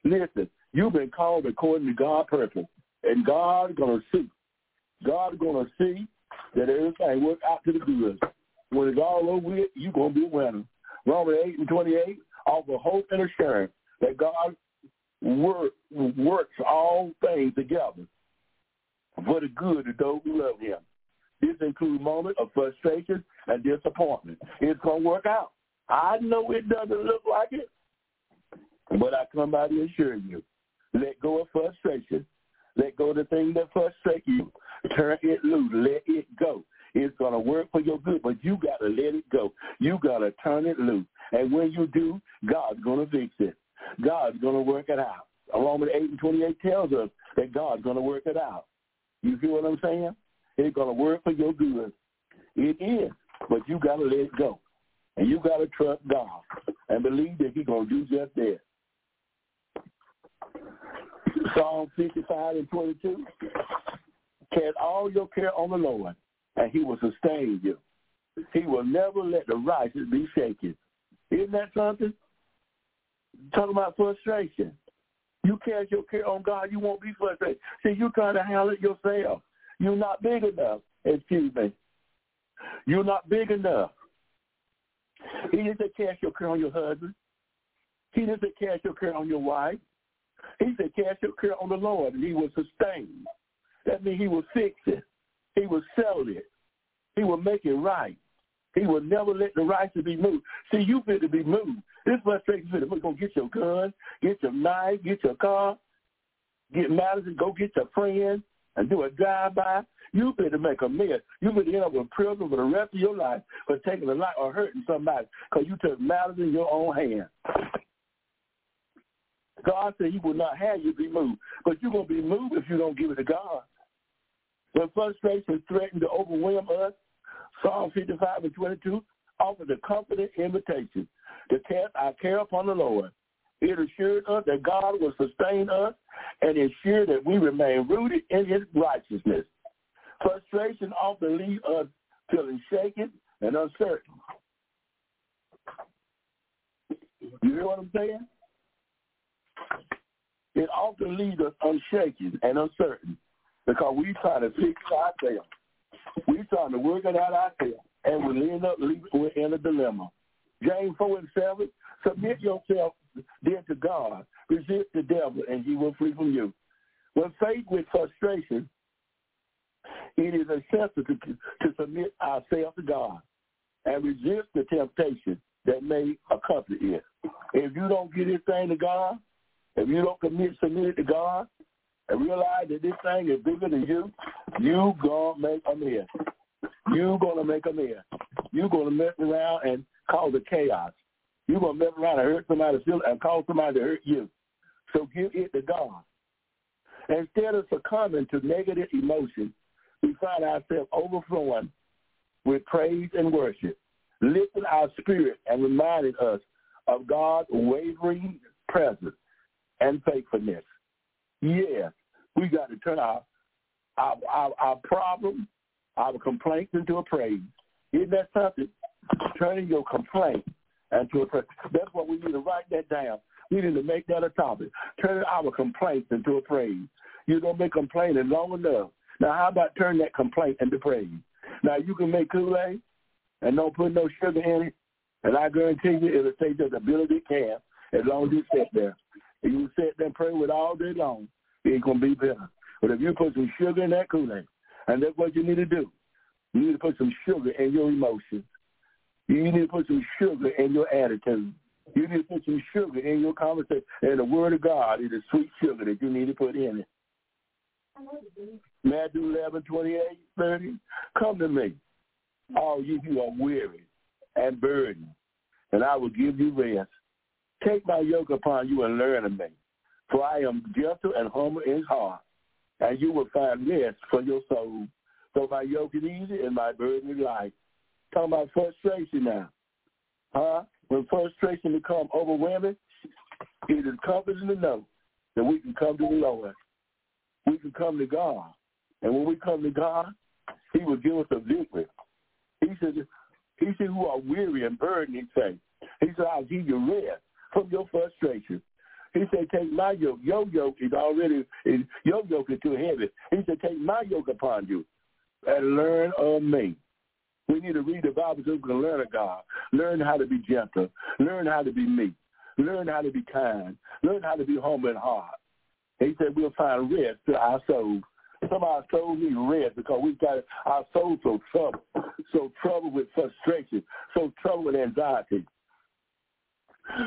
Listen, you've been called according to God's purpose, and God's going to see. God's going to see that everything works out to the good. When it's all over with, you're going to be a winner. Romans 8 and 28 offer hope and assurance that God work, works all things together for the good of those who love him. This includes moments of frustration and disappointment. It's going to work out. I know it doesn't look like it, but I come by to assure you. Let go of frustration. Let go of the things that frustrate you. Turn it loose. Let it go. It's going to work for your good, but you got to let it go. You got to turn it loose. And when you do, God's going to fix it. God's going to work it out. Romans 8 and 28 tells us that God's going to work it out. You see what I'm saying? It's going to work for your good. It is, but you got to let it go. And you got to trust God and believe that he's going to do just that. Psalm 55 and 22. Cast all your care on the Lord, and he will sustain you. He will never let the righteous be shaken. Isn't that something? Talking about frustration. You cast your care on God, you won't be frustrated. See, you're trying to handle it yourself. You're not big enough. Excuse me. You're not big enough. He say cast your care on your husband. He say cast your care on your wife. He said cast your care on the Lord, and he will sustain. That means he will fix it. He will settle it. He will make it right. He will never let the righteous be moved. See, you fit to be moved. This frustration fit to go get your gun, get your knife, get your car, get Madison, go get your friend, and do a drive-by. You fit to make a mess. You fit to end up in prison for the rest of your life for taking a life or hurting somebody because you took matters in your own hand. God said he will not have you be moved. But you're going to be moved if you don't give it to God. When frustration threatened to overwhelm us, Psalm 55 and 22 offers a comforting invitation to cast our care upon the Lord. It assured us that God will sustain us and ensure that we remain rooted in his righteousness. Frustration often leaves us feeling shaken and uncertain. You hear what I'm saying? It often leaves us unshaken and uncertain because we try to fix ourselves. We trying to work it out ourselves, and we end up leaving, we're in a dilemma. James 4 and 7, submit yourself then to God. Resist the devil, and he will flee from you. When faced with frustration, it is essential to, to submit ourselves to God and resist the temptation that may accompany it. If you don't get thing to God, if you don't commit, submit it to God, and realize that this thing is bigger than you, you gonna make a mess. You gonna make a mess. You gonna mess around and cause a chaos. You gonna mess around and hurt somebody and cause somebody to hurt you. So give it to God. Instead of succumbing to negative emotions, we find ourselves overflowing with praise and worship, lifting our spirit and reminding us of God's wavering presence and faithfulness. Yes, we got to turn our our, our, our problem, our complaints into a praise. Isn't that something? Turning your complaint into a praise. That's what we need to write that down. We need to make that a topic. Turning our complaints into a praise. You don't been complaining long enough. Now, how about turn that complaint into praise? Now, you can make Kool-Aid and don't put no sugar in it, and I guarantee you it'll take just the ability it can as long as you sit there. And you sit there and pray with all day long it's going to be better. But if you put some sugar in that Kool-Aid, and that's what you need to do, you need to put some sugar in your emotions. You need to put some sugar in your attitude. You need to put some sugar in your conversation. And the word of God is the sweet sugar that you need to put in it. Matthew 11, 28, 30. Come to me, all you who are weary and burdened, and I will give you rest. Take my yoke upon you and learn of me, for I am gentle and humble in heart, and you will find rest for your soul. So my yoke is easy and my burden is light. Talking about frustration now. Huh? When frustration becomes overwhelming, it is comforting to know that we can come to the Lord. We can come to God. And when we come to God, he will give us a victory. He said, he said, who are weary and burdened, he said, he said, I'll give you rest from your frustration. He said, take my yoke. Your yoke is already, is, your yoke is too heavy. He said, take my yoke upon you and learn of me. We need to read the Bible so we can learn of God. Learn how to be gentle. Learn how to be meek. Learn how to be kind. Learn how to be humble in heart. He said we'll find rest to our souls. Some of our souls need rest because we've got our souls so troubled, so troubled with frustration, so troubled with anxiety.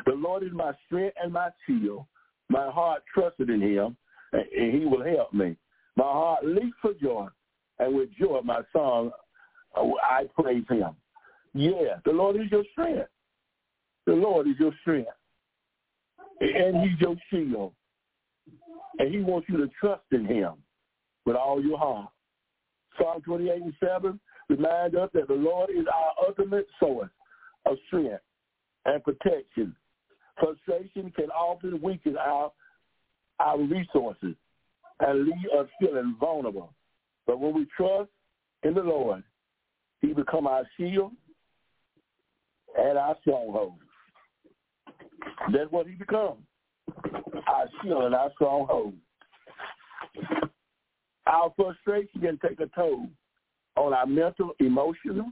The Lord is my strength and my shield. My heart trusted in him, and he will help me. My heart leaps for joy, and with joy my song, I praise him. Yeah, the Lord is your strength. The Lord is your strength. And he's your shield. And he wants you to trust in him with all your heart. Psalm 28 and 7 remind us that the Lord is our ultimate source of strength and protection. Frustration can often weaken our, our resources and leave us feeling vulnerable. But when we trust in the Lord, he become our shield and our stronghold. That's what he becomes, our shield and our stronghold. Our frustration can take a toll on our mental, emotional,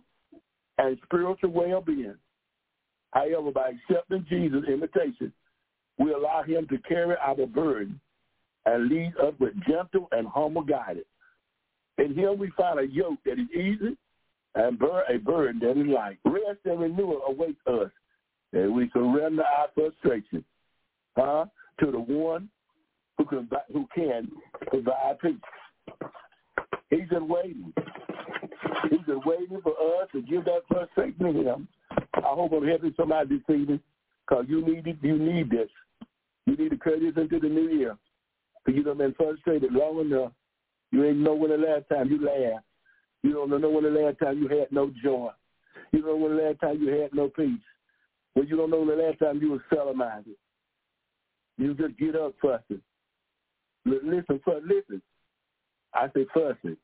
and spiritual well-being. However, by accepting Jesus' invitation, we allow him to carry our burden and lead us with gentle and humble guidance. In him we find a yoke that is easy and bear a burden that is light. Rest and renewal await us and we surrender our frustration huh, to the one who can, who can provide peace. He's been waiting. He's been waiting for us to give that frustration to him. I hope I'm helping somebody this evening because you need it. You need this. You need to carry this into the new year. Because you've been frustrated long enough. You ain't know when the last time you laughed. You don't know when the last time you had no joy. You don't know when the last time you had no peace. Well, you don't know the last time you were celebrated. You just get up fussing. Listen, listen. I say fussing.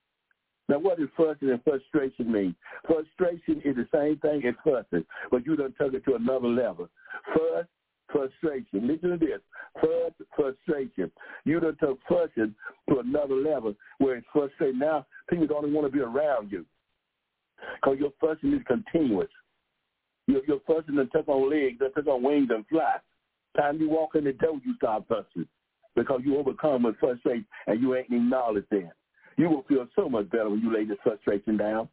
Now, what does fussing and frustration mean? Frustration is the same thing as fussing, but you don't took it to another level. Fuss, frustration. Listen to this. Fuss, frustration. You don't took fussing to another level where it's frustrating. Now, people don't want to be around you because your fussing is continuous. Your, your fussing and took on legs, that took on wings and fly. Time you walk in the door, you start fussing because you overcome with frustration and you ain't acknowledged that. You will feel so much better when you lay this frustration down.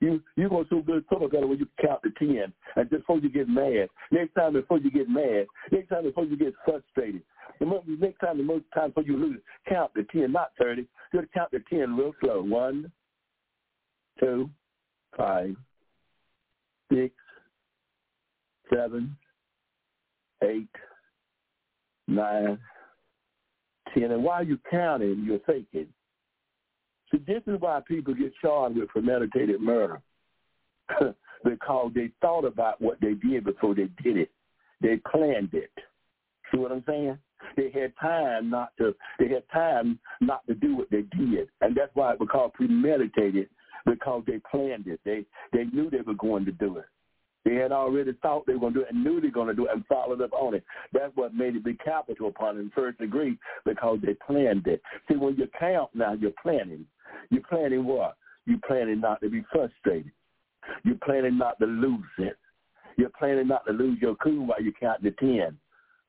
You you gonna feel good so much better when you count to ten and just before you get mad. Next time before you get mad. Next time before you get frustrated. The most, next time the most time before you lose, count to ten, not thirty. Just count to ten real slow. One, two, five, six, seven, eight, nine, ten. And while you're counting, you're thinking. See, this is why people get charged with premeditated murder. because they thought about what they did before they did it. They planned it. See what I'm saying? They had time not to. They had time not to do what they did, and that's why it was called premeditated because they planned it. They they knew they were going to do it. They had already thought they were going to do it and knew they were going to do it and followed up on it. That's what made it be capital upon in first degree because they planned it. See, when you count now, you're planning. You're planning what? You're planning not to be frustrated. You're planning not to lose it. You're planning not to lose your cool while you count to 10.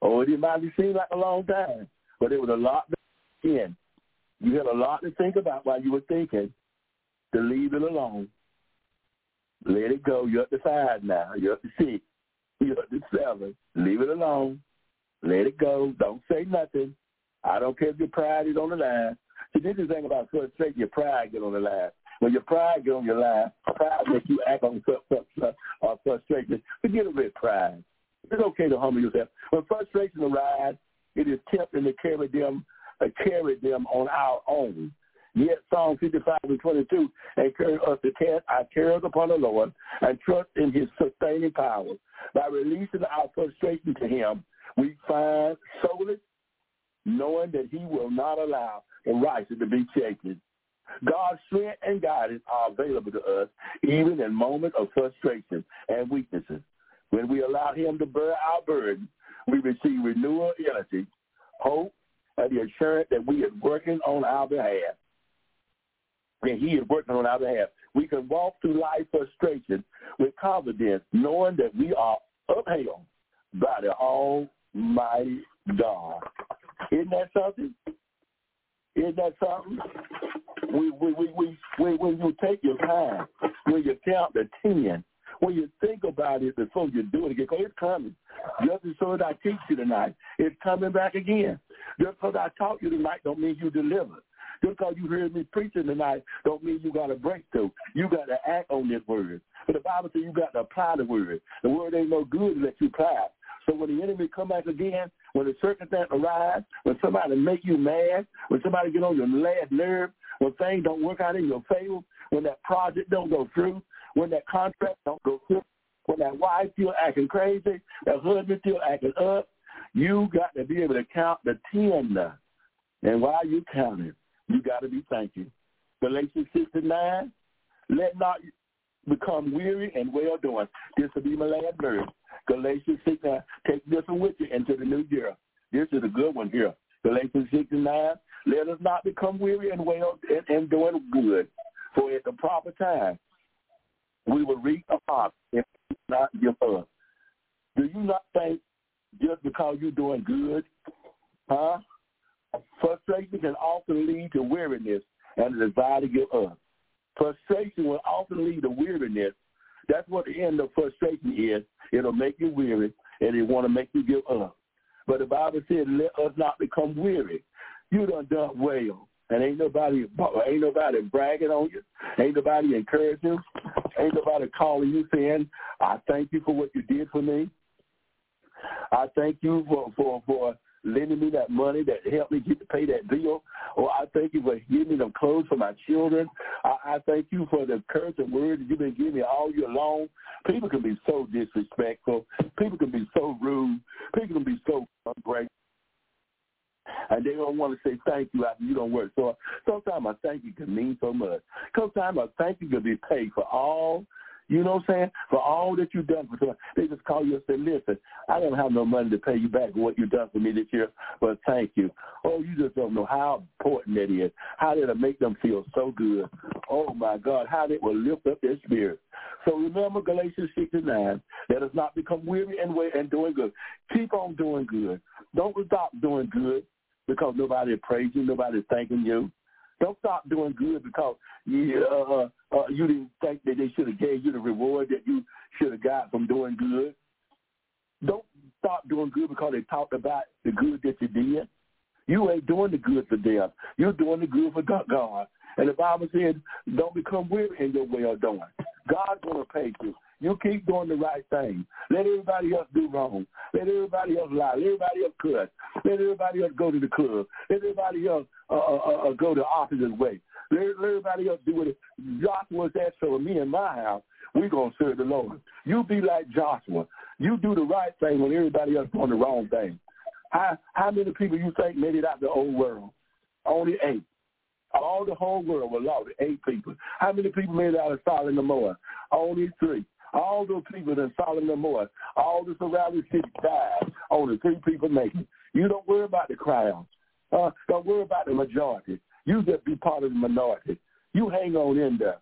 Oh, it might seem like a long time, but it was a lot to in. You had a lot to think about while you were thinking to leave it alone let it go. You're up to five now. You're up to six. You're up to seven. Leave it alone. Let it go. Don't say nothing. I don't care if your pride is on the line. See, this is the thing about frustration. Your pride get on the line. When your pride get on your line, pride makes you act on uh, frustration. Forget about pride. It's okay to humble yourself. When frustration arises, it is tempting to carry them, uh, carry them on our own. Yet Psalm 55 and 22 encourage us to cast our cares upon the Lord and trust in his sustaining power. By releasing our frustration to him, we find solace knowing that he will not allow the righteous to be shaken. God's strength and guidance are available to us even in moments of frustration and weaknesses. When we allow him to bear our burden, we receive renewal energy, hope, and the assurance that we are working on our behalf. And he is working on our behalf. We can walk through life frustration with confidence, knowing that we are upheld by the Almighty God. Isn't that something? Isn't that something? We, when you take your time, when you count the ten, when you think about it before you do it again, because it's coming. Just as soon as I teach you tonight, it's coming back again. Just because I taught you tonight don't mean you delivered. Just because you heard me preaching tonight don't mean you got a breakthrough. You got to act on this word. But the Bible says you got to apply the word. The word ain't no good unless you apply it. So when the enemy come back again, when the circumstance arise, when somebody make you mad, when somebody get on your last nerve, when things don't work out in your favor, when that project don't go through, when that contract don't go through, when that wife still acting crazy, that husband still acting up, you got to be able to count the ten. And while you counting, you got to be thanking. Galatians 6 to 9, let not become weary and well doing. This will be my last verse. Galatians 6 9, take this one with you into the new year. This is a good one here. Galatians 6 and 9, let us not become weary and well and, and doing good. For at the proper time, we will reap a harvest if we not give up. Do you not think just because you're doing good, huh? Frustration can often lead to weariness and a desire to give up. Frustration will often lead to weariness. That's what the end of frustration is. It'll make you weary, and it want to make you give up. But the Bible said, "Let us not become weary." You done done well, and ain't nobody ain't nobody bragging on you. Ain't nobody encouraging. You. Ain't nobody calling you saying, "I thank you for what you did for me." I thank you for for for lending me that money that helped me get to pay that bill. Or I thank you for giving me them clothes for my children. I, I thank you for the encouraging words that you've been giving me all year long. People can be so disrespectful. People can be so rude. People can be so ungrateful. And they don't want to say thank you after you don't work. So sometimes a thank you can mean so much. Sometimes a thank you can be paid for all you know what I'm saying? For all that you've done for someone. They just call you and say, listen, I don't have no money to pay you back for what you've done for me this year, but thank you. Oh, you just don't know how important that is. How did it make them feel so good? Oh, my God, how that will lift up their spirit. So remember Galatians 6 and 9. Let us not become weary and wait and doing good. Keep on doing good. Don't stop doing good because nobody praising you, nobody thanking you. Don't stop doing good because you, uh, uh, you didn't think that they should have gave you the reward that you should have got from doing good. Don't stop doing good because they talked about the good that you did. You ain't doing the good for them. You're doing the good for God. And the Bible says, don't become weary in your way of doing. God's going to pay you. You keep doing the right thing. Let everybody else do wrong. Let everybody else lie. Let everybody else cuss. Let everybody else go to the club. Let everybody else uh, uh, uh, uh go the opposite way. Let, let everybody else do it. Joshua said, so me and my house, we're going to serve the Lord. You be like Joshua. You do the right thing when everybody else doing the wrong thing. How, how many people you think made it out the old world? Only eight. All the whole world was lost, eight people. How many people made it out of Sodom and Gomorrah? Only three. All those people in Sodom and Gomorrah, all the surrounding cities died. Only three people make it. You don't worry about the crowd. Uh, don't worry about the majority. You just be part of the minority. You hang on in there.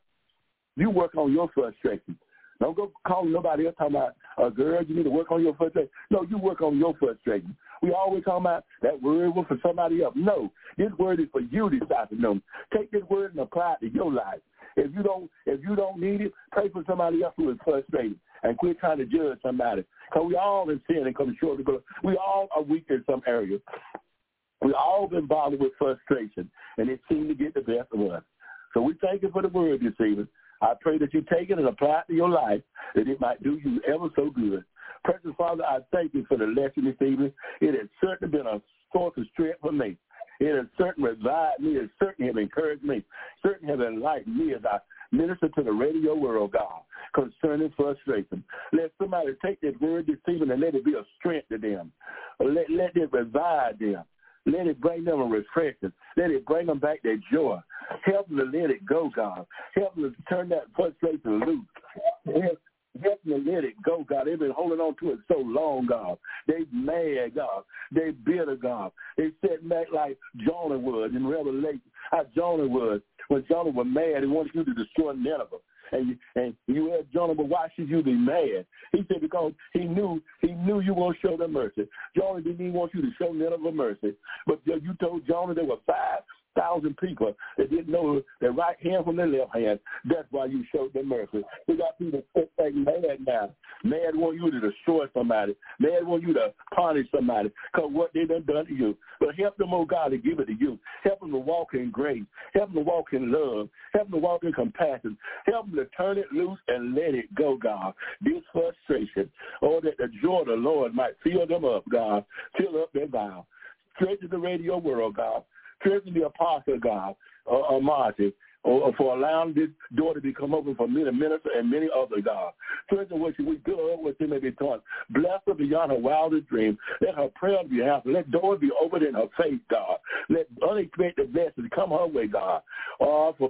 You work on your frustration. Don't go calling nobody else talking about, uh, girl, you need to work on your frustration. No, you work on your frustration. We always talk about that word was for somebody else. No, this word is for you this afternoon. Take this word and apply it to your life. If you don't, if you don't need it, pray for somebody else who is frustrated and quit trying to judge somebody. Because we all in sin and come short glory. We all are weak in some areas. We all been bothered with frustration, and it seemed to get the best of us. So we thank you for the word this evening. I pray that you take it and apply it to your life, that it might do you ever so good. Precious Father, I thank you for the lesson this evening. It has certainly been a source of strength for me. It has certainly revived me. It certainly have encouraged me. Certainly have enlightened me as I minister to the radio world, God, concerning frustration. Let somebody take that word this evening and let it be a strength to them. Let, let it revive them. Let it bring them a refreshing. Let it bring them back their joy. Help them to let it go, God. Help them to turn that frustration loose. Help to let it go, God. They've been holding on to it so long, God. They mad, God. They bitter, God. They sat back like Jonah was in Revelation. How Jonah was. When Jonah was mad, he wanted you to destroy Nineveh. And and you asked Jonah, but why should you be mad? He said because he knew he knew you won't show them mercy. Jonah didn't even want you to show Nineveh mercy. But you told Jonah there were five thousand people that didn't know their right hand from their left hand. That's why you showed them mercy. We got people like mad now. Mad want you to destroy somebody. Mad want you to punish somebody because what they done done to you. But help them, oh God, to give it to you. Help them to walk in grace. Help them to walk in love. Help them to walk in compassion. Help them to turn it loose and let it go, God. This frustration, oh, that the joy of the Lord might fill them up, God. Fill up their vow. Straight to the radio world, God strengthen the apostle, God, uh, uh, Margie, or, for allowing this door to become open for many ministers and many other God. Strengthen what we do, what they may be taught. Bless her beyond her wildest dream. Let her prayer be answered. Let doors be opened in her faith, God. Let unexpected blessings come her way, God. All for